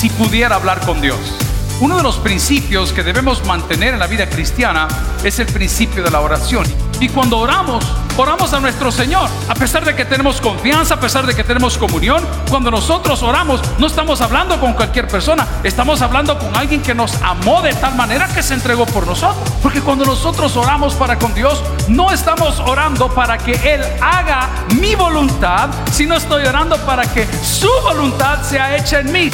si pudiera hablar con Dios. Uno de los principios que debemos mantener en la vida cristiana es el principio de la oración. Y cuando oramos, oramos a nuestro Señor. A pesar de que tenemos confianza, a pesar de que tenemos comunión, cuando nosotros oramos, no estamos hablando con cualquier persona, estamos hablando con alguien que nos amó de tal manera que se entregó por nosotros. Porque cuando nosotros oramos para con Dios, no estamos orando para que Él haga mi voluntad, sino estoy orando para que su voluntad sea hecha en mí.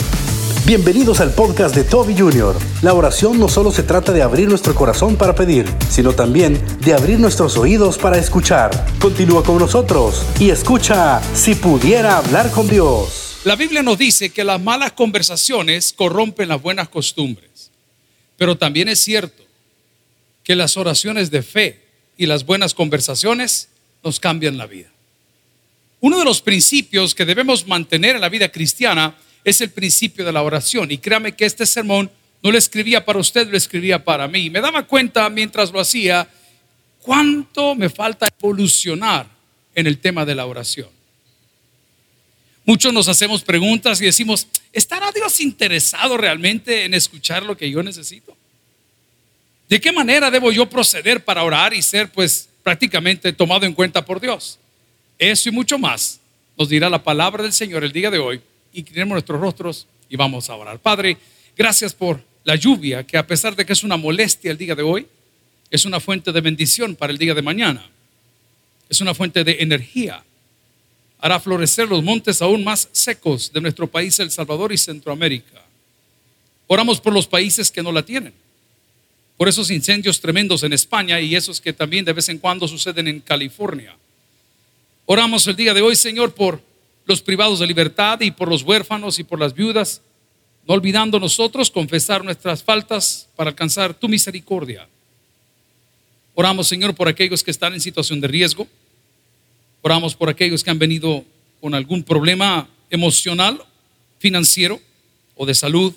Bienvenidos al podcast de Toby Jr. La oración no solo se trata de abrir nuestro corazón para pedir, sino también de abrir nuestros oídos para escuchar. Continúa con nosotros y escucha si pudiera hablar con Dios. La Biblia nos dice que las malas conversaciones corrompen las buenas costumbres, pero también es cierto que las oraciones de fe y las buenas conversaciones nos cambian la vida. Uno de los principios que debemos mantener en la vida cristiana es el principio de la oración. Y créame que este sermón no lo escribía para usted, lo escribía para mí. Me daba cuenta mientras lo hacía cuánto me falta evolucionar en el tema de la oración. Muchos nos hacemos preguntas y decimos, ¿estará Dios interesado realmente en escuchar lo que yo necesito? ¿De qué manera debo yo proceder para orar y ser pues prácticamente tomado en cuenta por Dios? Eso y mucho más nos dirá la palabra del Señor el día de hoy inclinemos nuestros rostros y vamos a orar. Padre, gracias por la lluvia, que a pesar de que es una molestia el día de hoy, es una fuente de bendición para el día de mañana. Es una fuente de energía. Hará florecer los montes aún más secos de nuestro país, El Salvador y Centroamérica. Oramos por los países que no la tienen. Por esos incendios tremendos en España y esos que también de vez en cuando suceden en California. Oramos el día de hoy, Señor, por los privados de libertad y por los huérfanos y por las viudas, no olvidando nosotros confesar nuestras faltas para alcanzar tu misericordia. Oramos, Señor, por aquellos que están en situación de riesgo. Oramos por aquellos que han venido con algún problema emocional, financiero o de salud,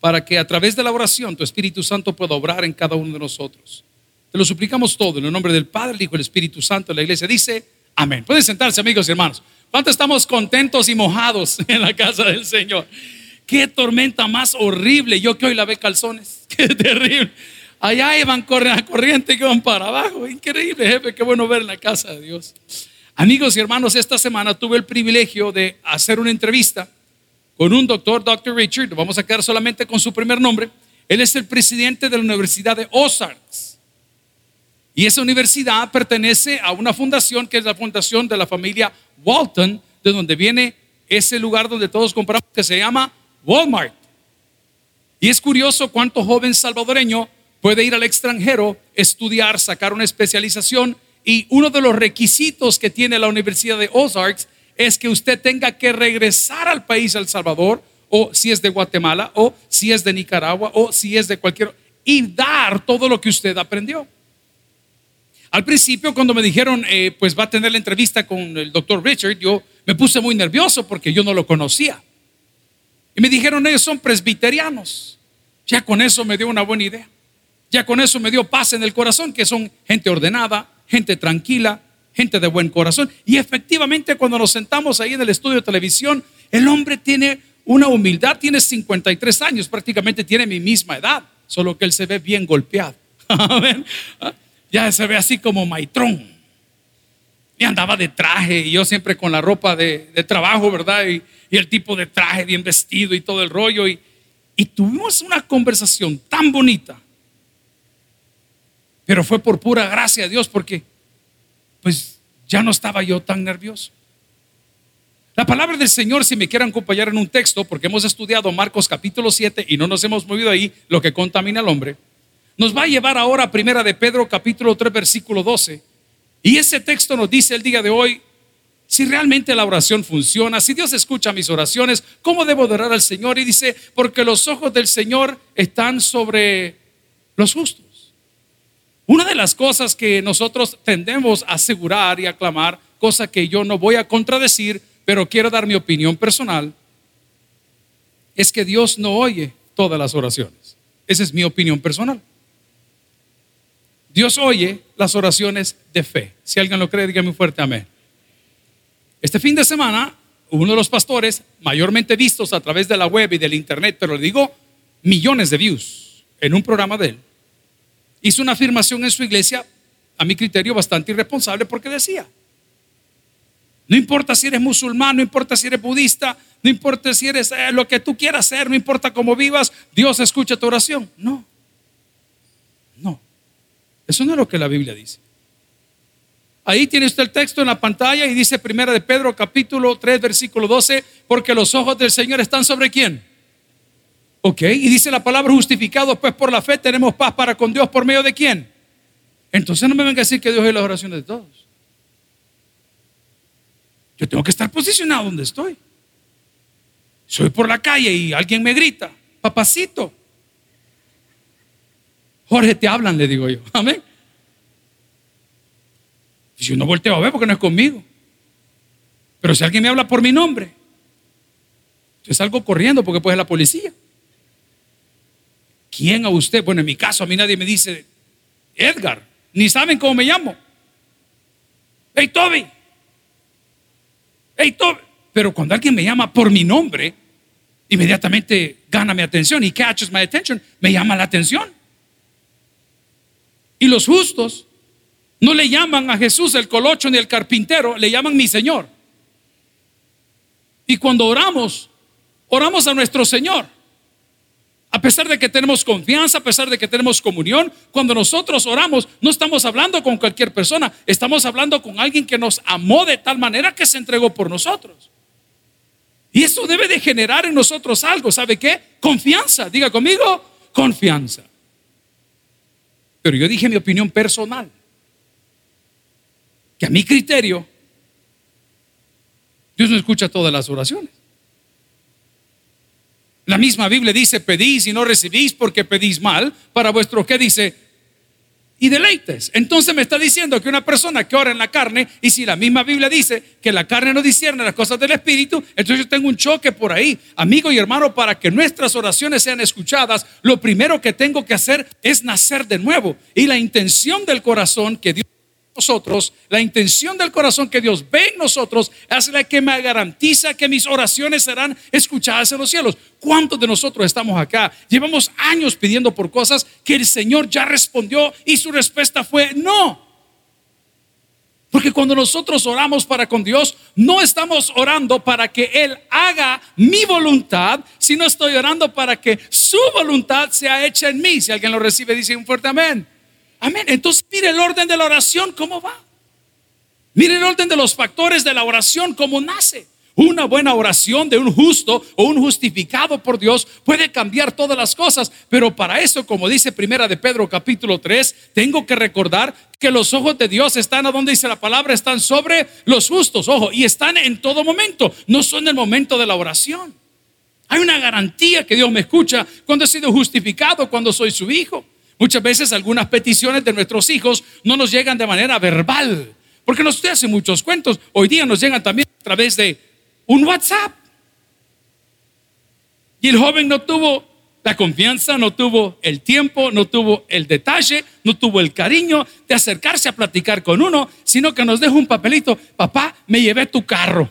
para que a través de la oración tu Espíritu Santo pueda obrar en cada uno de nosotros. Te lo suplicamos todo en el nombre del Padre, el Hijo y el Espíritu Santo. La iglesia dice, amén. Pueden sentarse, amigos y hermanos. ¿Cuántos estamos contentos y mojados en la casa del Señor? Qué tormenta más horrible. Yo que hoy lavé calzones. Qué terrible. Allá iban a corriente y van para abajo. Increíble, jefe. Qué bueno ver en la casa de Dios. Amigos y hermanos, esta semana tuve el privilegio de hacer una entrevista con un doctor, Dr. Richard. Vamos a quedar solamente con su primer nombre. Él es el presidente de la Universidad de Ozarks. Y esa universidad pertenece a una fundación que es la fundación de la familia Walton, de donde viene ese lugar donde todos compramos, que se llama Walmart. Y es curioso cuánto joven salvadoreño puede ir al extranjero, estudiar, sacar una especialización. Y uno de los requisitos que tiene la Universidad de Ozarks es que usted tenga que regresar al país, El Salvador, o si es de Guatemala, o si es de Nicaragua, o si es de cualquier, y dar todo lo que usted aprendió. Al principio, cuando me dijeron, eh, pues va a tener la entrevista con el doctor Richard, yo me puse muy nervioso porque yo no lo conocía. Y me dijeron, ellos son presbiterianos. Ya con eso me dio una buena idea. Ya con eso me dio paz en el corazón, que son gente ordenada, gente tranquila, gente de buen corazón. Y efectivamente, cuando nos sentamos ahí en el estudio de televisión, el hombre tiene una humildad, tiene 53 años, prácticamente tiene mi misma edad, solo que él se ve bien golpeado. ya se ve así como maitrón. Y andaba de traje, y yo siempre con la ropa de, trabajo, ¿verdad? Y, el tipo de traje bien vestido y todo el rollo. Y, y tuvimos una conversación tan bonita. Pero fue por pura gracia de Dios, porque pues ya no estaba yo tan nervioso. La palabra del Señor, si me quieren acompañar en un texto, porque hemos estudiado Marcos capítulo 7 y no nos hemos movido ahí, lo que contamina al hombre. Nos va a llevar ahora a Primera de Pedro capítulo 3 versículo 12. Y ese texto nos dice el día de hoy si realmente la oración funciona, si Dios escucha mis oraciones, ¿cómo debo adorar al Señor? Y dice, porque los ojos del Señor están sobre los justos. Una de las cosas que nosotros tendemos a asegurar y aclamar, cosa que yo no voy a contradecir, pero quiero dar mi opinión personal, es que Dios no oye todas las oraciones. Esa es mi opinión personal. Dios oye las oraciones de fe. Si alguien lo cree, dígame fuerte amén. Este fin de semana uno de los pastores mayormente vistos a través de la web y del internet, pero le digo millones de views en un programa de él, hizo una afirmación en su iglesia, a mi criterio bastante irresponsable, porque decía, no importa si eres musulmán, no importa si eres budista, no importa si eres eh, lo que tú quieras ser, no importa cómo vivas, Dios escucha tu oración. No, eso no es lo que la Biblia dice. Ahí tiene usted el texto en la pantalla y dice Primera de Pedro capítulo 3 versículo 12, porque los ojos del Señor están sobre quién. Ok, y dice la palabra justificado, pues por la fe tenemos paz para con Dios por medio de quién. Entonces no me venga a decir que Dios es las oraciones de todos. Yo tengo que estar posicionado donde estoy. Soy por la calle y alguien me grita, papacito. Jorge, te hablan, le digo yo. Amén. Si yo no volteo a ver porque no es conmigo. Pero si alguien me habla por mi nombre, yo salgo corriendo porque puede ser la policía. ¿Quién a usted? Bueno, en mi caso a mí nadie me dice Edgar, ni saben cómo me llamo. Hey Toby, hey Toby. Pero cuando alguien me llama por mi nombre, inmediatamente gana mi atención y catches my attention, me llama la atención. Y los justos no le llaman a Jesús el colocho ni el carpintero, le llaman mi Señor. Y cuando oramos, oramos a nuestro Señor. A pesar de que tenemos confianza, a pesar de que tenemos comunión, cuando nosotros oramos, no estamos hablando con cualquier persona, estamos hablando con alguien que nos amó de tal manera que se entregó por nosotros. Y eso debe de generar en nosotros algo, ¿sabe qué? Confianza, diga conmigo, confianza. Pero yo dije mi opinión personal. Que a mi criterio, Dios no escucha todas las oraciones. La misma Biblia dice, pedís y no recibís porque pedís mal, para vuestro que dice, y deleites. Entonces me está diciendo que una persona que ora en la carne, y si la misma Biblia dice que la carne no discierne las cosas del Espíritu, entonces yo tengo un choque por ahí. Amigo y hermano, para que nuestras oraciones sean escuchadas, lo primero que tengo que hacer es nacer de nuevo. Y la intención del corazón que Dios nosotros, la intención del corazón que Dios ve en nosotros es la que me garantiza que mis oraciones serán escuchadas en los cielos. ¿Cuántos de nosotros estamos acá? Llevamos años pidiendo por cosas que el Señor ya respondió y su respuesta fue no. Porque cuando nosotros oramos para con Dios, no estamos orando para que Él haga mi voluntad, sino estoy orando para que su voluntad sea hecha en mí. Si alguien lo recibe, dice un fuerte amén. Amén. Entonces mire el orden de la oración, cómo va. Mire el orden de los factores de la oración, cómo nace. Una buena oración de un justo o un justificado por Dios puede cambiar todas las cosas, pero para eso, como dice Primera de Pedro capítulo 3, tengo que recordar que los ojos de Dios están a donde dice la palabra, están sobre los justos, ojo, y están en todo momento, no son en el momento de la oración. Hay una garantía que Dios me escucha cuando he sido justificado, cuando soy su hijo. Muchas veces algunas peticiones de nuestros hijos no nos llegan de manera verbal, porque nos hacen muchos cuentos. Hoy día nos llegan también a través de un WhatsApp. Y el joven no tuvo la confianza, no tuvo el tiempo, no tuvo el detalle, no tuvo el cariño de acercarse a platicar con uno, sino que nos deja un papelito, papá, me llevé tu carro.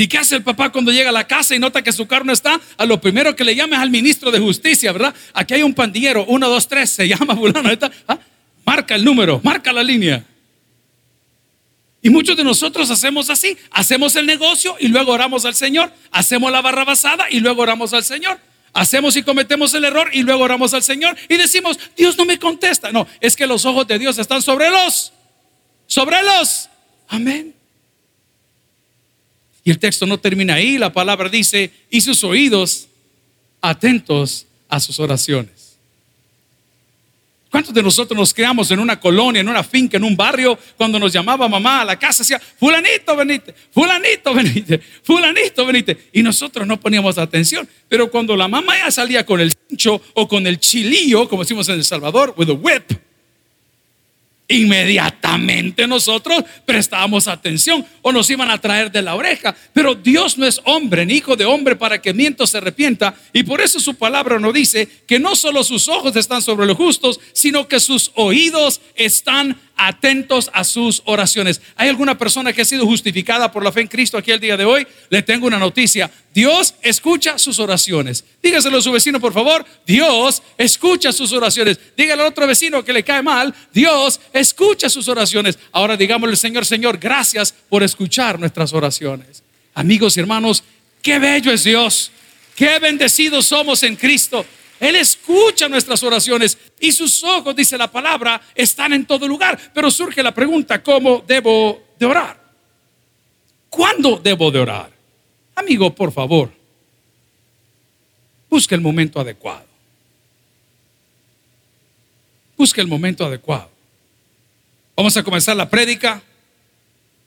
¿Y qué hace el papá cuando llega a la casa y nota que su carro no está? A lo primero que le llama es al ministro de justicia, ¿verdad? Aquí hay un pandillero, uno, dos, tres, se llama fulano. ¿Ah? Marca el número, marca la línea. Y muchos de nosotros hacemos así, hacemos el negocio y luego oramos al Señor, hacemos la barra basada y luego oramos al Señor. Hacemos y cometemos el error y luego oramos al Señor y decimos, Dios no me contesta. No, es que los ojos de Dios están sobre los, sobre los. Amén. Y el texto no termina ahí, la palabra dice, y sus oídos atentos a sus oraciones. ¿Cuántos de nosotros nos creamos en una colonia, en una finca, en un barrio, cuando nos llamaba mamá a la casa, decía, fulanito, venite, fulanito, venite, fulanito, venite? Y nosotros no poníamos atención. Pero cuando la mamá ya salía con el cincho o con el chilillo, como decimos en El Salvador, with a whip, inmediatamente nosotros prestábamos atención o nos iban a traer de la oreja. Pero Dios no es hombre, ni hijo de hombre para que miento se arrepienta. Y por eso su palabra nos dice que no solo sus ojos están sobre los justos, sino que sus oídos están atentos a sus oraciones. ¿Hay alguna persona que ha sido justificada por la fe en Cristo aquí el día de hoy? Le tengo una noticia. Dios escucha sus oraciones. Dígaselo a su vecino, por favor. Dios escucha sus oraciones. Dígale al otro vecino que le cae mal. Dios escucha sus oraciones. Ahora digámosle, Señor, Señor, gracias por escuchar nuestras oraciones. Amigos y hermanos, qué bello es Dios. Qué bendecidos somos en Cristo. Él escucha nuestras oraciones y sus ojos, dice la palabra, están en todo lugar. Pero surge la pregunta, ¿cómo debo de orar? ¿Cuándo debo de orar? Amigo, por favor, busque el momento adecuado. Busque el momento adecuado. Vamos a comenzar la prédica.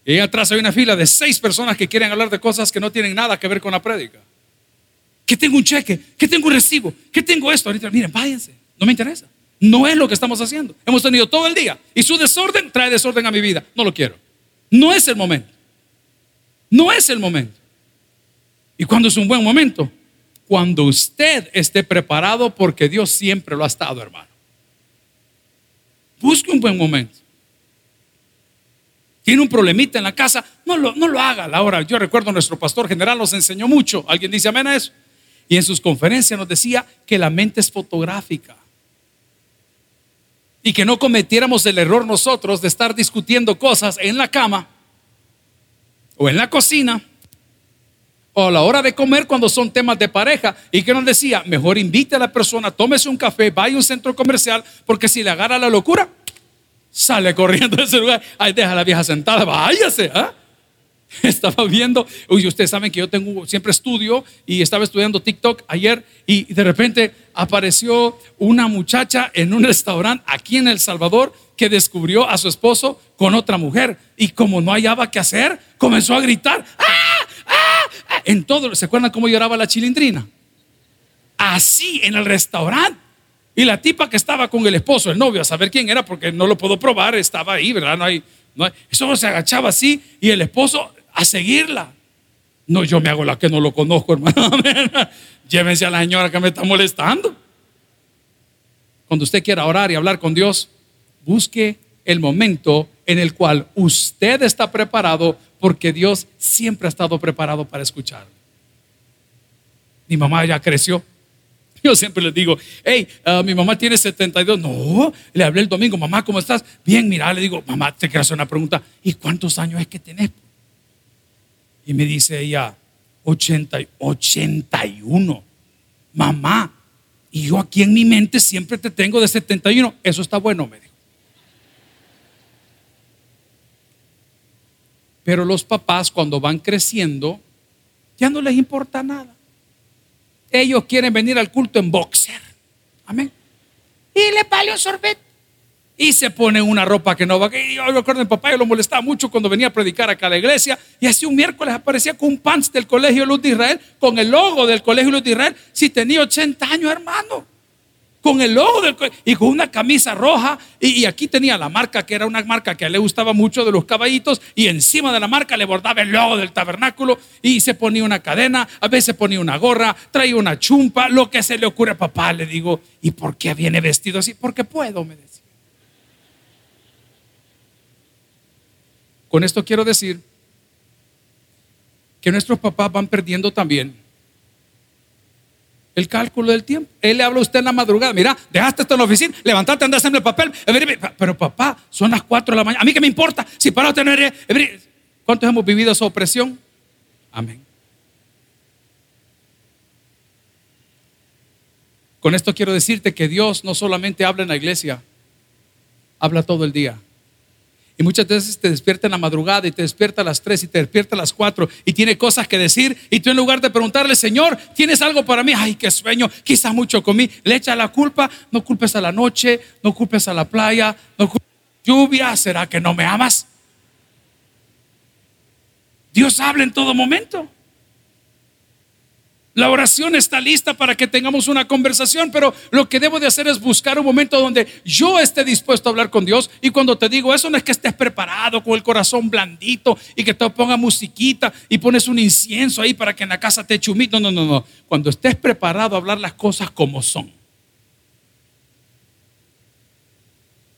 Y ahí atrás hay una fila de seis personas que quieren hablar de cosas que no tienen nada que ver con la prédica que tengo un cheque, que tengo un recibo, que tengo esto. Ahorita, miren, váyanse, no me interesa. No es lo que estamos haciendo. Hemos tenido todo el día y su desorden trae desorden a mi vida. No lo quiero. No es el momento. No es el momento. ¿Y cuando es un buen momento? Cuando usted esté preparado porque Dios siempre lo ha estado, hermano. Busque un buen momento. Tiene un problemita en la casa, no lo, no lo haga a la hora. Yo recuerdo nuestro pastor general nos enseñó mucho. ¿Alguien dice amén a eso? Y en sus conferencias nos decía que la mente es fotográfica. Y que no cometiéramos el error nosotros de estar discutiendo cosas en la cama o en la cocina o a la hora de comer cuando son temas de pareja. Y que nos decía, mejor invite a la persona, tómese un café, vaya a un centro comercial, porque si le agarra la locura, sale corriendo de ese lugar. Ay, deja a la vieja sentada, váyase. ¿ah? Estaba viendo, uy, ustedes saben que yo tengo siempre estudio y estaba estudiando TikTok ayer y de repente apareció una muchacha en un restaurante aquí en El Salvador que descubrió a su esposo con otra mujer y como no hallaba qué hacer, comenzó a gritar, ¡Ah! ¡Ah! ¡Ah! En todo, ¿se acuerdan cómo lloraba la chilindrina? Así en el restaurante. Y la tipa que estaba con el esposo, el novio, a saber quién era, porque no lo puedo probar, estaba ahí, ¿verdad? No hay, no hay, eso se agachaba así y el esposo a seguirla. No, yo me hago la que no lo conozco, hermano. Llévense a la señora que me está molestando. Cuando usted quiera orar y hablar con Dios, busque el momento en el cual usted está preparado porque Dios siempre ha estado preparado para escuchar. Mi mamá ya creció. Yo siempre les digo, hey, ah, mi mamá tiene 72. No, le hablé el domingo, mamá, ¿cómo estás? Bien, mira, le digo, mamá, te quiero hacer una pregunta. ¿Y cuántos años es que tenés? Y me dice ella, 80, 81. Mamá, y yo aquí en mi mente siempre te tengo de 71. Eso está bueno, me dijo. Pero los papás cuando van creciendo, ya no les importa nada. Ellos quieren venir al culto en boxer. Amén. Y le vale un sorbete. Y se pone una ropa que no va. Yo recuerdo mi papá, yo lo molestaba mucho cuando venía a predicar acá a la iglesia. Y así un miércoles aparecía con un pants del Colegio Luz de Israel, con el logo del Colegio Luz de Israel. Si tenía 80 años, hermano con el logo del y con una camisa roja y, aquí tenía la marca que era una marca que a él le gustaba mucho de los caballitos y encima de la marca le bordaba el logo del tabernáculo y se ponía una cadena, a veces ponía una gorra, traía una chumpa, lo que se le ocurre a papá, le digo, ¿y por qué viene vestido así? Porque puedo, me decía. Con esto quiero decir que nuestros papás van perdiendo también el cálculo del tiempo. Él le habla a usted en la madrugada. Mira, dejaste esto en la oficina, levantate, anda a hacerme el papel. Pero papá, son las 4 de la mañana. ¿A mí qué me importa? Si para tener. ¿Cuántos hemos vivido esa opresión? Amén. Con esto quiero decirte que Dios no solamente habla en la iglesia, habla todo el día. Y muchas veces te despierta en la madrugada y te despierta a las 3 y te despierta a las 4 y tiene cosas que decir y tú en lugar de preguntarle, Señor, ¿tienes algo para mí? Ay, qué sueño, quizás mucho comí. Le echa la culpa, no culpes a la noche, no culpes a la playa, no culpes a la lluvia, ¿será que no me amas? Dios habla en todo momento. La oración está lista para que tengamos una conversación, pero lo que debo de hacer es buscar un momento donde yo esté dispuesto a hablar con Dios. Y cuando te digo eso, no es que estés preparado con el corazón blandito y que te ponga musiquita y pones un incienso ahí para que en la casa te chumito. No, no, no. Cuando estés preparado a hablar las cosas como son.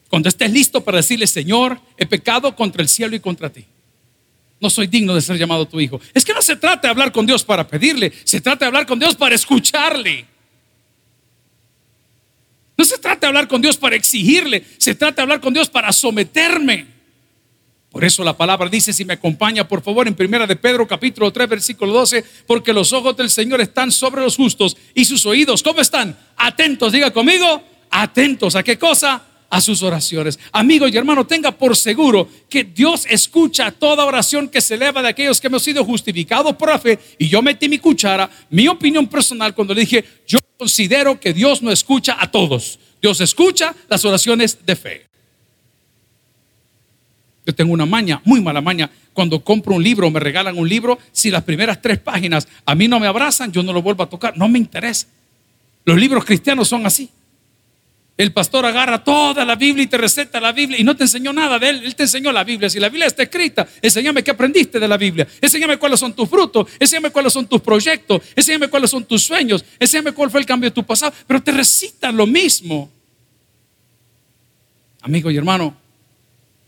Cuando estés listo para decirle, Señor, he pecado contra el cielo y contra ti. No soy digno de ser llamado tu hijo. Es que no se trata de hablar con Dios para pedirle, se trata de hablar con Dios para escucharle. No se trata de hablar con Dios para exigirle, se trata de hablar con Dios para someterme. Por eso la palabra dice, si me acompaña por favor en primera de Pedro capítulo 3 versículo 12, porque los ojos del Señor están sobre los justos y sus oídos, ¿cómo están? Atentos, diga conmigo, atentos a qué cosa? A sus oraciones. Amigo y hermano, tenga por seguro que Dios escucha toda oración que se eleva de aquellos que hemos sido justificados por la fe. Y yo metí mi cuchara, mi opinión personal cuando le dije, yo considero que Dios no escucha a todos. Dios escucha las oraciones de fe. Yo tengo una maña, muy mala maña. Cuando compro un libro, me regalan un libro, si las primeras tres páginas a mí no me abrazan, yo no lo vuelvo a tocar. No me interesa. Los libros cristianos son así. El pastor agarra toda la Biblia y te receta la Biblia y no te enseñó nada de él. Él te enseñó la Biblia. Si la Biblia está escrita, enséñame qué aprendiste de la Biblia. Enséñame cuáles son tus frutos. Enséñame cuáles son tus proyectos. Enséñame cuáles son tus sueños. Enséñame cuál fue el cambio de tu pasado. Pero te recita lo mismo. Amigo y hermano,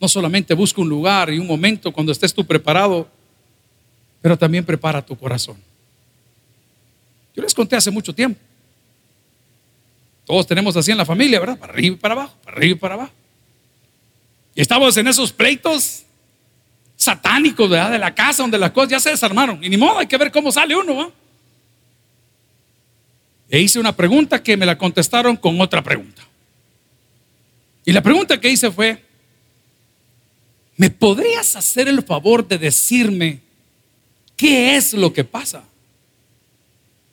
no solamente busca un lugar y un momento cuando estés tú preparado, pero también prepara tu corazón. Yo les conté hace mucho tiempo. Todos tenemos así en la familia, ¿verdad? Para arriba y para abajo, para arriba y para abajo. Y estamos en esos pleitos satánicos. De la casa donde las cosas ya se desarmaron. Y ni modo, hay que ver cómo sale uno. E hice una pregunta que me la contestaron con otra pregunta. Y la pregunta que hice fue, ¿me podrías hacer el favor de decirme qué es lo que pasa?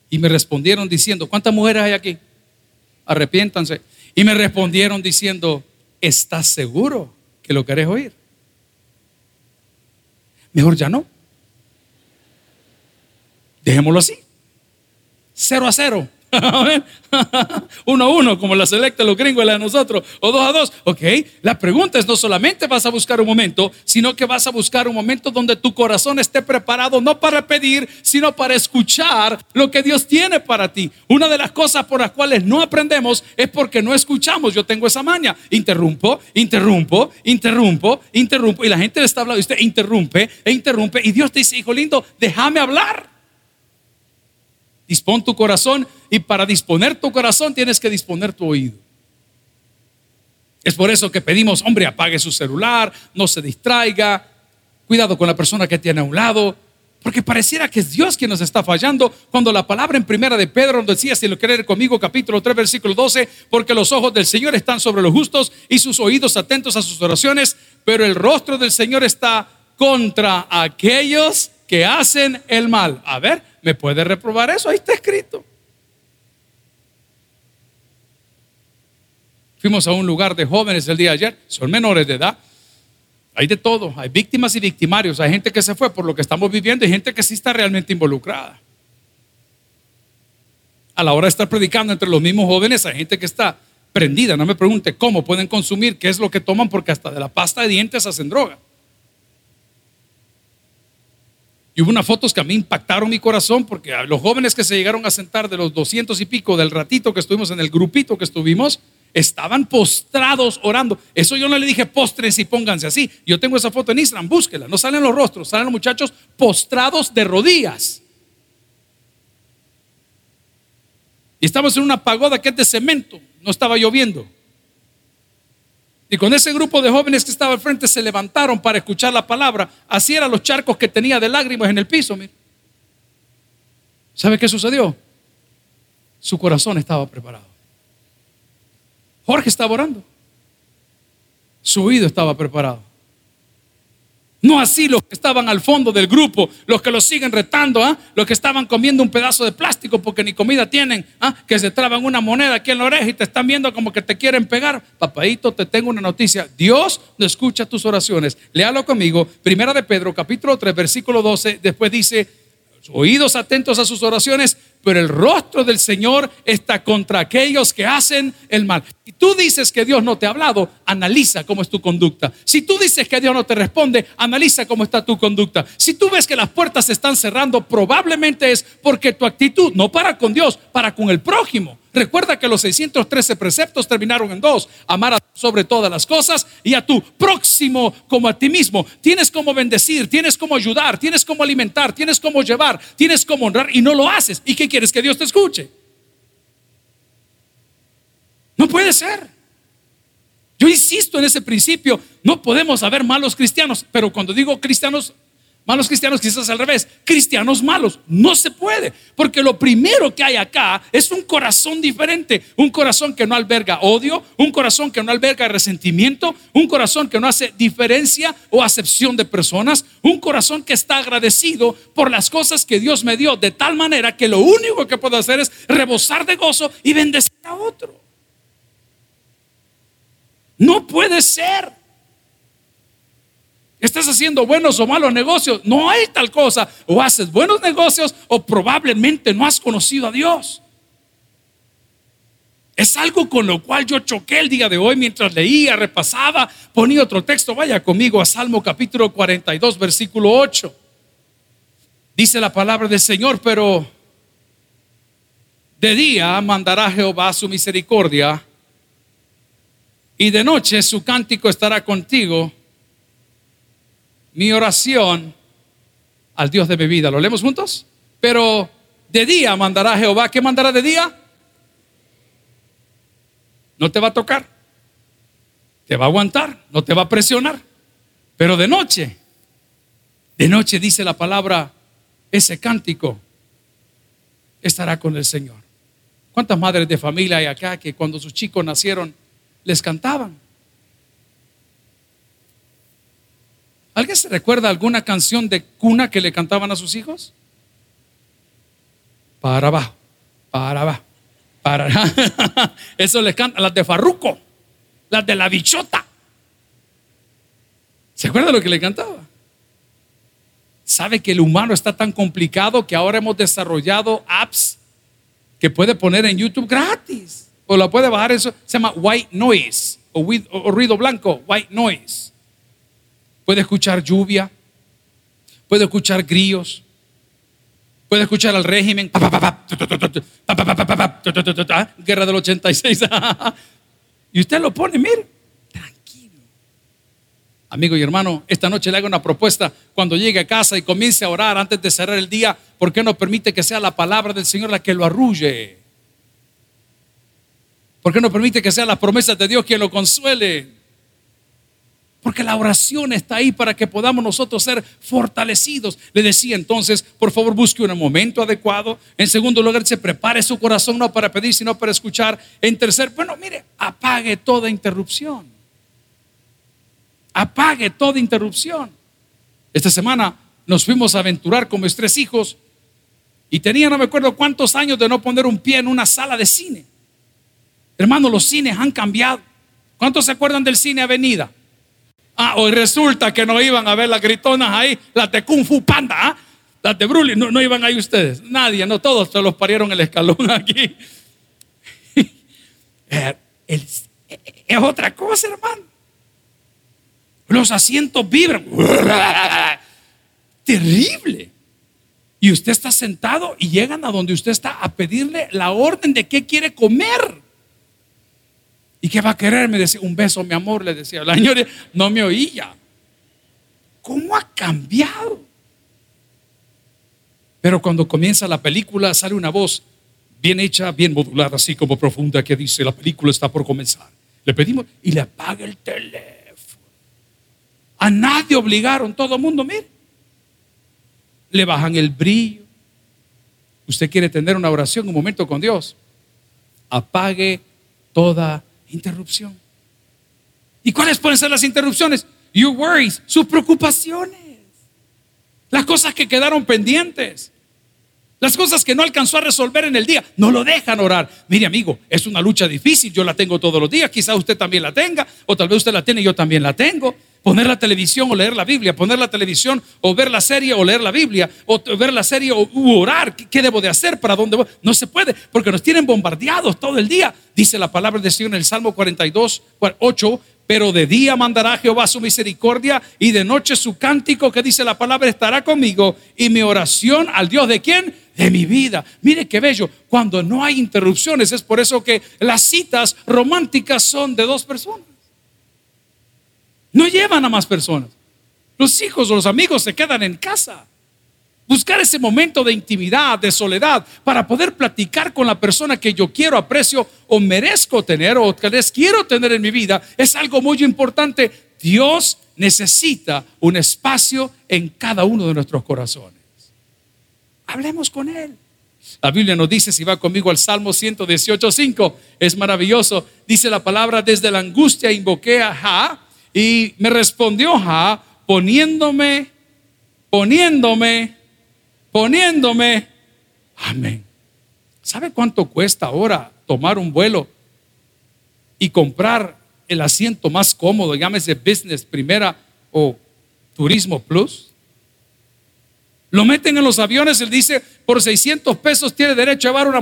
Y me respondieron diciendo, ¿cuántas mujeres hay aquí? Arrepiéntanse. Y me respondieron diciendo, ¿estás seguro que lo querés oír? Mejor ya no. Dejémoslo así. Cero a cero. uno a uno, como la selecta los gringos, la de nosotros, o dos a dos. Ok, la pregunta es: no solamente vas a buscar un momento, sino que vas a buscar un momento donde tu corazón esté preparado, no para pedir, sino para escuchar lo que Dios tiene para ti. Una de las cosas por las cuales no aprendemos es porque no escuchamos. Yo tengo esa maña. Interrumpo, interrumpo, interrumpo, interrumpo. Y la gente le está hablando, usted interrumpe e interrumpe. Y Dios te dice: Hijo lindo, déjame hablar. Dispón tu corazón y para disponer tu corazón tienes que disponer tu oído. Es por eso que pedimos, hombre, apague su celular, no se distraiga, cuidado con la persona que tiene a un lado, porque pareciera que es Dios quien nos está fallando cuando la palabra en primera de Pedro nos decía, si lo quiere conmigo, capítulo 3, versículo 12, porque los ojos del Señor están sobre los justos y sus oídos atentos a sus oraciones, pero el rostro del Señor está contra aquellos que hacen el mal. A ver, ¿me puede reprobar eso? Ahí está escrito. Fuimos a un lugar de jóvenes el día de ayer, son menores de edad. Hay de todo, hay víctimas y victimarios, hay gente que se fue por lo que estamos viviendo y gente que sí está realmente involucrada. A la hora de estar predicando entre los mismos jóvenes, hay gente que está prendida. No me pregunte cómo pueden consumir, qué es lo que toman, porque hasta de la pasta de dientes hacen droga. Y hubo unas fotos que a mí impactaron mi corazón porque los jóvenes que se llegaron a sentar de los doscientos y pico del ratito que estuvimos en el grupito que estuvimos, estaban postrados orando. Eso yo no le dije postres y pónganse así. Yo tengo esa foto en Instagram, búsquela. No salen los rostros, salen los muchachos postrados de rodillas. Y estamos en una pagoda que es de cemento, no estaba lloviendo. Y con ese grupo de jóvenes que estaba al frente se levantaron para escuchar la palabra. Así eran los charcos que tenía de lágrimas en el piso. ¿Sabe qué sucedió? Su corazón estaba preparado. Jorge estaba orando. Su oído estaba preparado. No así los que estaban al fondo del grupo, los que los siguen retando, ¿ah? los que estaban comiendo un pedazo de plástico porque ni comida tienen, ¿ah? que se traban una moneda aquí en la oreja y te están viendo como que te quieren pegar. Papadito, te tengo una noticia. Dios no escucha tus oraciones. Léalo conmigo. Primera de Pedro, capítulo 3, versículo 12. Después dice, oídos atentos a sus oraciones, pero el rostro del Señor está contra aquellos que hacen el mal. Si tú dices que Dios no te ha hablado, analiza cómo es tu conducta. Si tú dices que Dios no te responde, analiza cómo está tu conducta. Si tú ves que las puertas se están cerrando, probablemente es porque tu actitud no para con Dios, para con el prójimo. Recuerda que los 613 preceptos terminaron en dos. Amar a sobre todas las cosas y a tu próximo como a ti mismo. Tienes como bendecir, tienes como ayudar, tienes como alimentar, tienes como llevar, tienes como honrar y no lo haces. ¿Y qué quieres que Dios te escuche? No puede ser. Yo insisto en ese principio, no podemos haber malos cristianos, pero cuando digo cristianos, malos cristianos quizás al revés, cristianos malos, no se puede, porque lo primero que hay acá es un corazón diferente, un corazón que no alberga odio, un corazón que no alberga resentimiento, un corazón que no hace diferencia o acepción de personas, un corazón que está agradecido por las cosas que Dios me dio, de tal manera que lo único que puedo hacer es rebosar de gozo y bendecir a otro. No puede ser. Estás haciendo buenos o malos negocios. No hay tal cosa. O haces buenos negocios o probablemente no has conocido a Dios. Es algo con lo cual yo choqué el día de hoy mientras leía, repasaba, ponía otro texto. Vaya conmigo a Salmo capítulo 42, versículo 8. Dice la palabra del Señor, pero de día mandará Jehová su misericordia y de noche su cántico estará contigo. Mi oración al Dios de mi vida. ¿Lo leemos juntos? Pero de día mandará Jehová. ¿Qué mandará de día? No te va a tocar. Te va a aguantar. No te va a presionar. Pero de noche, de noche dice la palabra, ese cántico estará con el Señor. ¿Cuántas madres de familia hay acá que cuando sus chicos nacieron les cantaban. ¿Alguien se recuerda alguna canción de cuna que le cantaban a sus hijos? Para abajo, para abajo, para Eso le cantan las de Farruco, las de la bichota. ¿Se acuerda lo que le cantaba? ¿Sabe que el humano está tan complicado que ahora hemos desarrollado apps que puede poner en YouTube gratis? o la puede bajar eso, se llama white noise o, ruido blanco, white noise. Puede escuchar lluvia, puede escuchar grillos, puede escuchar al régimen, guerra del 86, y usted lo pone, mire, tranquilo. Amigo y hermano, esta noche le hago una propuesta, cuando llegue a casa y comience a orar antes de cerrar el día, ¿por qué no permite que sea la palabra del Señor la que lo arrulle? ¿Por qué no permite que sean las promesas de Dios quien lo consuele? Porque la oración está ahí para que podamos nosotros ser fortalecidos. Le decía entonces, por favor busque un momento adecuado. En segundo lugar, se prepare su corazón no para pedir, sino para escuchar. En tercer, bueno, mire, apague toda interrupción. Apague toda interrupción. Esta semana nos fuimos a aventurar con mis tres hijos y tenía no me acuerdo cuántos años de no poner un pie en una sala de cine. Hermano, los cines han cambiado. ¿Cuántos se acuerdan del cine Avenida? Ah, hoy resulta que no iban a ver las gritonas ahí, las de Kung Fu Panda, ¿ah? las de Bruli, no, iban ahí ustedes. Nadie, no todos se los parieron el escalón aquí. Eh, es, es otra cosa, hermano. Los asientos vibran. Terrible. Y usted está sentado y llegan a donde usted está a pedirle la orden de qué quiere comer. ¿Y qué va a querer? Me decía, un beso, mi amor, le decía. La señora no me oía. ¿Cómo ha cambiado? Pero cuando comienza la película sale una voz bien hecha, bien modulada, así como profunda, que dice, la película está por comenzar. Le pedimos y le apaga el teléfono. A nadie obligaron, todo el mundo, mire. Le bajan el brillo. Usted quiere tener una oración, un momento con Dios. Apague toda interrupción. ¿Y cuáles pueden ser las interrupciones? Your worries, sus preocupaciones. Las cosas que quedaron pendientes. Las cosas que no alcanzó a resolver en el día. No lo dejan orar. Mire amigo, es una lucha difícil. Yo la tengo todos los días. Quizá usted también la tenga. O tal vez usted la tiene yo también la tengo poner la televisión o leer la Biblia, poner la televisión o ver la serie o leer la Biblia, o ver la serie o orar. ¿Qué, debo de hacer? ¿Para dónde voy? No se puede, porque nos tienen bombardeados todo el día. Dice la palabra del Señor en el Salmo 42, 8. Pero de día mandará Jehová su misericordia y de noche su cántico que dice la palabra estará conmigo y mi oración al Dios de quién? de mi vida. Mire qué bello, cuando no hay interrupciones es por eso que las citas románticas son de dos personas. No llevan a más personas. Los hijos o los amigos se quedan en casa. Buscar ese momento de intimidad, de soledad, para poder platicar con la persona que yo quiero, aprecio o merezco tener o que les quiero tener en mi vida, es algo muy importante. Dios necesita un espacio en cada uno de nuestros corazones. Hablemos con Él. La Biblia nos dice, si va conmigo al Salmo 118.5, es maravilloso. Dice la palabra, desde la angustia invoqué a Ja y me respondió Ja poniéndome, poniéndome poniéndome. Amén. ¿Sabe cuánto cuesta ahora tomar un vuelo y comprar el asiento más cómodo, llámese business primera o turismo plus? Lo meten en los aviones, él dice, por 600 pesos tiene derecho a llevar una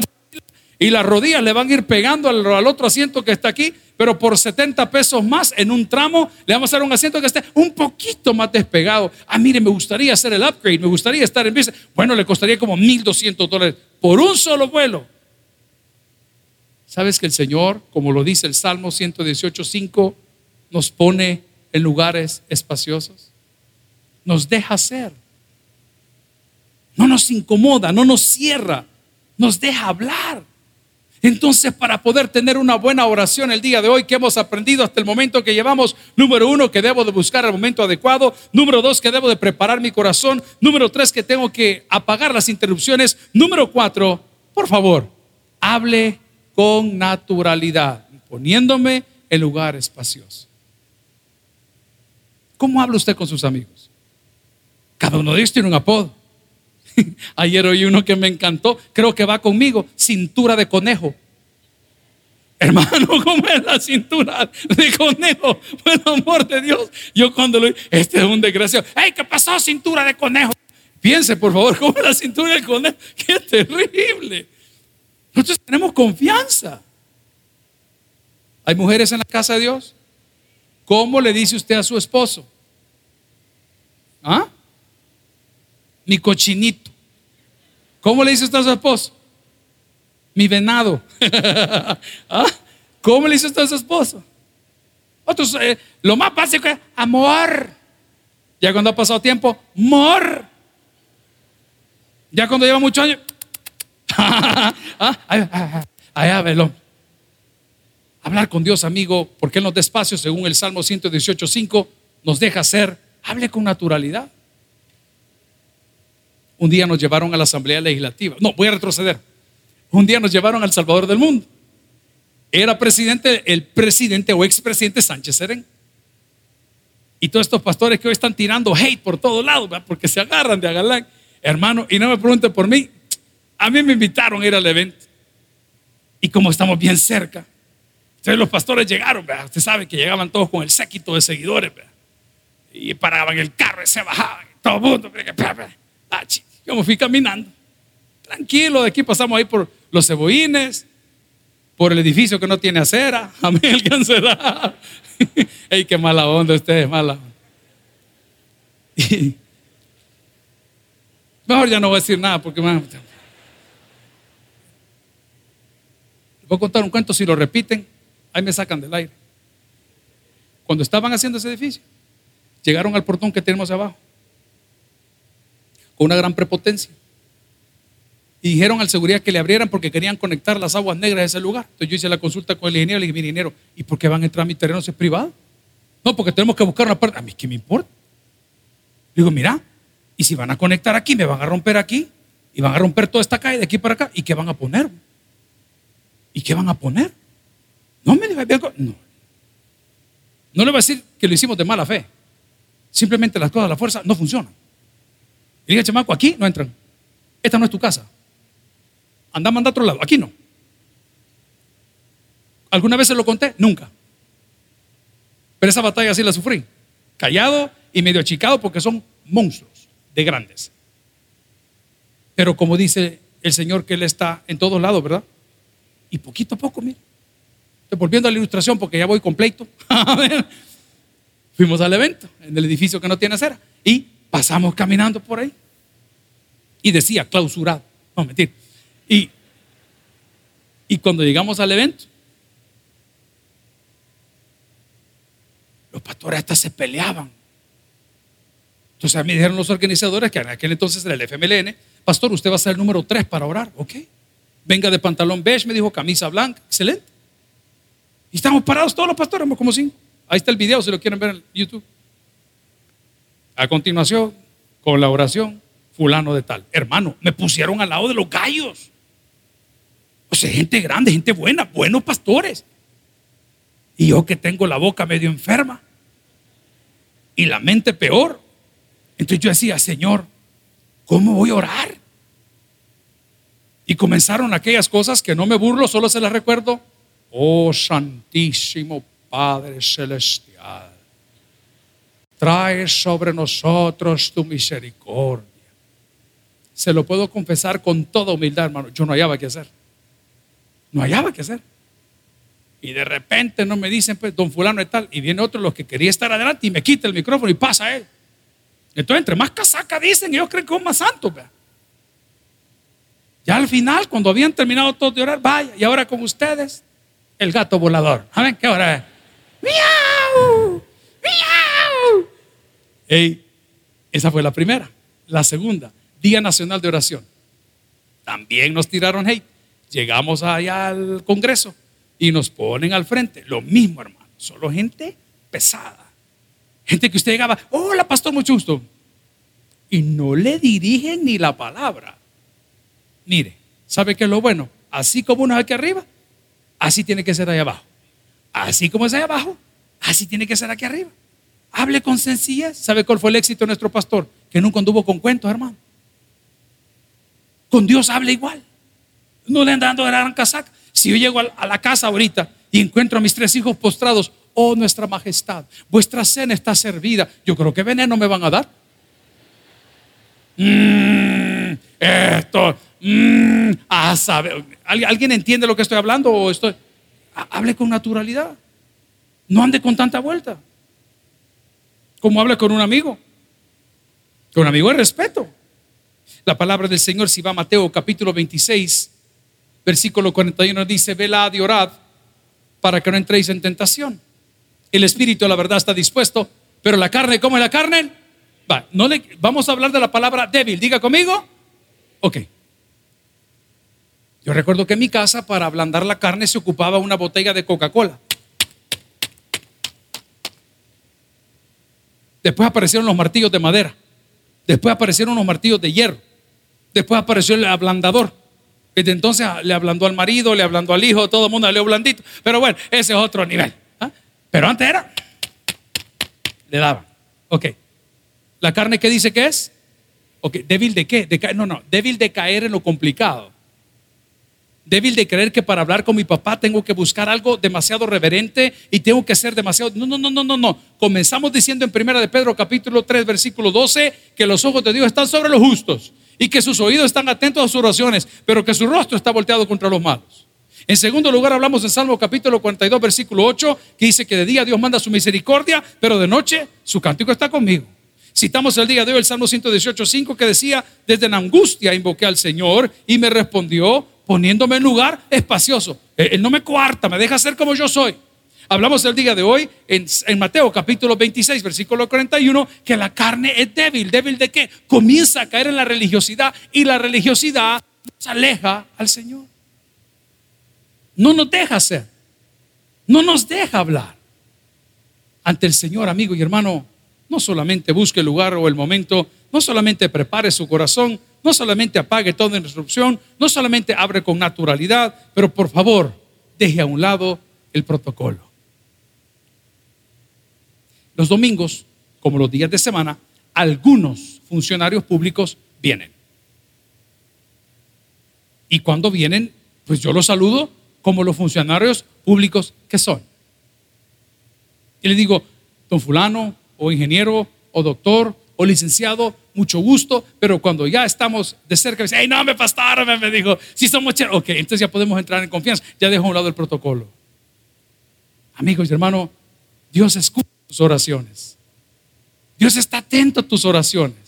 y las rodillas le van a ir pegando al, otro asiento que está aquí, pero por 70 pesos más en un tramo le vamos a dar un asiento que esté un poquito más despegado. Ah, mire, me gustaría hacer el upgrade, me gustaría estar en business. Bueno, le costaría como 1.200 dólares por un solo vuelo. ¿Sabes que el Señor, como lo dice el Salmo 118.5, nos pone en lugares espaciosos? Nos deja ser. No nos incomoda, no nos cierra, nos deja hablar. Entonces, para poder tener una buena oración el día de hoy que hemos aprendido hasta el momento que llevamos, número uno, que debo de buscar el momento adecuado, número dos, que debo de preparar mi corazón, número tres, que tengo que apagar las interrupciones, número cuatro, por favor, hable con naturalidad, poniéndome en lugar espacioso. ¿Cómo habla usted con sus amigos? Cada uno de ellos tiene un apodo. Ayer oí uno que me encantó, creo que va conmigo, cintura de conejo. Hermano, ¿cómo es la cintura de conejo? Por el amor de Dios. Yo cuando lo este es un desgraciado. ¡Ey, qué pasó, cintura de conejo! Piense, por favor, ¿cómo es la cintura de conejo? ¡Qué terrible! Nosotros tenemos confianza. ¿Hay mujeres en la casa de Dios? ¿Cómo le dice usted a su esposo? ¿Ah? Mi cochinito. ¿Cómo le dice usted a su esposo? Mi venado. ¿Ah? ¿Cómo le dice usted a su esposo? Otros, eh, lo más básico es amor. Ya cuando ha pasado tiempo, mor. Ya cuando lleva muchos años, ¿Ah? allá. Hablar con Dios, amigo, porque Él nos despacio, según el Salmo 118.5, nos deja ser. Hable con naturalidad. Un día nos llevaron a la Asamblea Legislativa. No, voy a retroceder. Un día nos llevaron al Salvador del Mundo. Era presidente, el presidente o expresidente Sánchez Serén. Y todos estos pastores que hoy están tirando hate por todos lados, porque se agarran de Agalán. Hermano, y no me pregunten por mí. A mí me invitaron a ir al evento. Y como estamos bien cerca, entonces los pastores llegaron, usted sabe que llegaban todos con el séquito de seguidores, y paraban el carro y se bajaban, todo el mundo, yo me fui caminando. Tranquilo, de aquí pasamos ahí por los cebollines, por el edificio que no tiene acera. Amén, alcanzará. Ey, qué mala onda usted, mala. mejor ya no voy a decir nada porque más. Voy a contar un cuento, si lo repiten, ahí me sacan del aire. Cuando estaban haciendo ese edificio, llegaron al portón que tenemos abajo con una gran prepotencia. Y dijeron al seguridad que le abrieran porque querían conectar las aguas negras de ese lugar. Entonces yo hice la consulta con el ingeniero y le dije, mire, ingeniero, ¿y por qué van a entrar a mi terreno si es privado? No, porque tenemos que buscar una parte. A mí, ¿qué me importa? digo, mira, y si van a conectar aquí, me van a romper aquí, y van a romper toda esta calle de aquí para acá, ¿y qué van a poner? ¿Y qué van a poner? No me diga, no. No le voy a decir que lo hicimos de mala fe. Simplemente las cosas de la fuerza no funcionan. Y dije, chamaco, aquí no entran. Esta no es tu casa. Anda, manda a otro lado. Aquí no. ¿Alguna vez se lo conté? Nunca. Pero esa batalla sí la sufrí. Callado y medio achicado porque son monstruos de grandes. Pero como dice el Señor que Él está en todos lados, ¿verdad? Y poquito a poco, mire. Estoy volviendo a la ilustración porque ya voy completo. Fuimos al evento en el edificio que no tiene acera. Y pasamos caminando por ahí. Y decía clausurado. No, mentira. Y, y cuando llegamos al evento, los pastores hasta se peleaban. Entonces a mí dijeron los organizadores que en aquel entonces era el FMLN, pastor, usted va a ser el número 3 para orar, ¿ok? Venga de pantalón beige, me dijo, camisa blanca, excelente. Y estamos parados todos los pastores, como cinco. Ahí está el video si lo quieren ver en YouTube. A continuación, con la oración, fulano de tal. Hermano, me pusieron al lado de los gallos. O sea, gente grande, gente buena, buenos pastores. Y yo que tengo la boca medio enferma y la mente peor. Entonces yo decía, Señor, ¿cómo voy a orar? Y comenzaron aquellas cosas que no me burlo, solo se las recuerdo. Oh Santísimo Padre Celestial, trae sobre nosotros tu misericordia. Se lo puedo confesar con toda humildad, hermano. Yo no hallaba qué hacer. No hallaba qué hacer. Y de repente no me dicen, pues, don fulano y tal. Y viene otro, los que quería estar adelante, y me quita el micrófono y pasa él. Entonces, entre más casaca dicen, ellos creen que son más santos. Ya al final, cuando habían terminado todos de orar, vaya, y ahora con ustedes, el gato volador. ¿Saben qué hora es? ¡Miau! ¡Miau! Ey, esa fue la primera. La segunda, Día Nacional de Oración. También nos tiraron hate. Llegamos allá al Congreso y nos ponen al frente. Lo mismo, hermano. Solo gente pesada. Gente que usted llegaba, hola, pastor, mucho gusto. Y no le dirigen ni la palabra. Mire, ¿sabe qué es lo bueno? Así como uno es aquí arriba, así tiene que ser allá abajo. Así como es allá abajo, así tiene que ser aquí arriba. Hable con sencillez. ¿Sabe cuál fue el éxito de nuestro pastor? Que nunca anduvo con cuentos, hermano. Con Dios hable igual. No le andan dando gran casaca. Si yo llego a la casa ahorita y encuentro a mis tres hijos postrados, oh nuestra majestad, vuestra cena está servida, yo creo que veneno me van a dar. Mm, esto, mm, a saber. ¿Alguien entiende lo que estoy hablando o estoy? Hable con naturalidad. No ande con tanta vuelta. Como hable con un amigo. Con un amigo de respeto. La palabra del Señor, si va a Mateo capítulo 26, versículo 41 dice, velad y orad para que no entréis en tentación. El espíritu, la verdad, está dispuesto, pero la carne, ¿cómo es la carne? Va, no le, vamos a hablar de la palabra débil. Diga conmigo. Ok. Yo recuerdo que en mi casa, para ablandar la carne, se ocupaba una botella de Coca-Cola. Después aparecieron los martillos de madera. Después aparecieron los martillos de hierro. Después apareció el ablandador. Desde entonces le ablandó al marido, le ablandó al hijo, todo el mundo le dio blandito. Pero bueno, ese es otro nivel. ¿ah? Pero antes era, le daban. Ok. ¿La carne qué dice que es? Ok, débil de qué? De no, no, débil de caer en lo complicado. Débil de creer que para hablar con mi papá tengo que buscar algo demasiado reverente y tengo que ser demasiado... No, no, no, no, no, no. Comenzamos diciendo en primera de Pedro capítulo 3 versículo 12 que los ojos de Dios están sobre los justos y que sus oídos están atentos a sus oraciones, pero que su rostro está volteado contra los malos. En segundo lugar, hablamos en Salmo capítulo 42, versículo 8, que dice que de día Dios manda su misericordia, pero de noche su cántico está conmigo. Citamos el día de hoy el Salmo 118, 5, que decía, desde la angustia invoqué al Señor y me respondió poniéndome en lugar espacioso. Él no me cuarta, me deja ser como yo soy. Hablamos el día de hoy en, Mateo capítulo 26, versículo 41, que la carne es débil. ¿Débil de qué? Comienza a caer en la religiosidad y la religiosidad nos aleja al Señor. No nos deja ser. No nos deja hablar. Ante el Señor, amigo y hermano, no solamente busque el lugar o el momento, no solamente prepare su corazón, no solamente apague toda interrupción, no solamente abre con naturalidad, pero por favor, deje a un lado el protocolo. Los domingos, como los días de semana, algunos funcionarios públicos vienen. Y cuando vienen, pues yo los saludo como los funcionarios públicos que son. Y le digo, don fulano, o ingeniero, o doctor, o licenciado, mucho gusto, pero cuando ya estamos de cerca, dice, ay, no, me pastaron, me dijo, si somos chéveres, ok, entonces ya podemos entrar en confianza, ya dejo a un lado el protocolo. Amigos y hermanos, Dios escucha oraciones. Dios está atento a tus oraciones.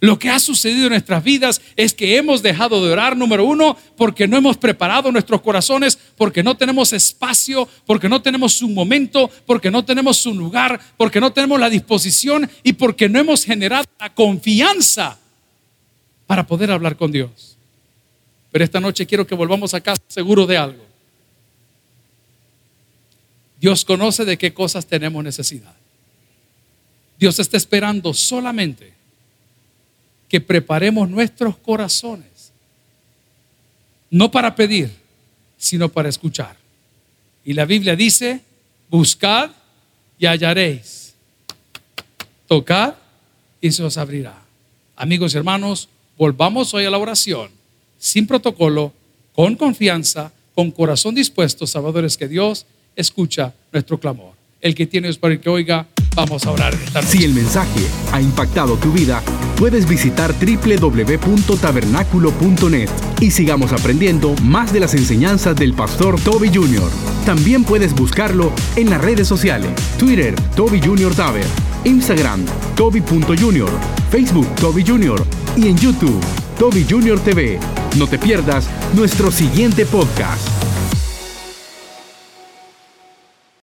Lo que ha sucedido en nuestras vidas es que hemos dejado de orar, número uno, porque no hemos preparado nuestros corazones, porque no tenemos espacio, porque no tenemos un momento, porque no tenemos un lugar, porque no tenemos la disposición y porque no hemos generado la confianza para poder hablar con Dios. Pero esta noche quiero que volvamos a casa seguros de algo. Dios conoce de qué cosas tenemos necesidad. Dios está esperando solamente que preparemos nuestros corazones, no para pedir, sino para escuchar. Y la Biblia dice, buscad y hallaréis, tocad y se os abrirá. Amigos y hermanos, volvamos hoy a la oración, sin protocolo, con confianza, con corazón dispuesto, sabedores que Dios escucha nuestro clamor. El que tiene es para el que oiga, vamos a orar esta Si el mensaje ha impactado tu vida, puedes visitar www.tabernaculo.net y sigamos aprendiendo más de las enseñanzas del pastor Toby Jr. También puedes buscarlo en las redes sociales, Twitter, Toby Jr. Taber, Instagram, Toby.Jr., Facebook, Toby Jr. y en YouTube, Toby Jr. TV. No te pierdas nuestro siguiente podcast.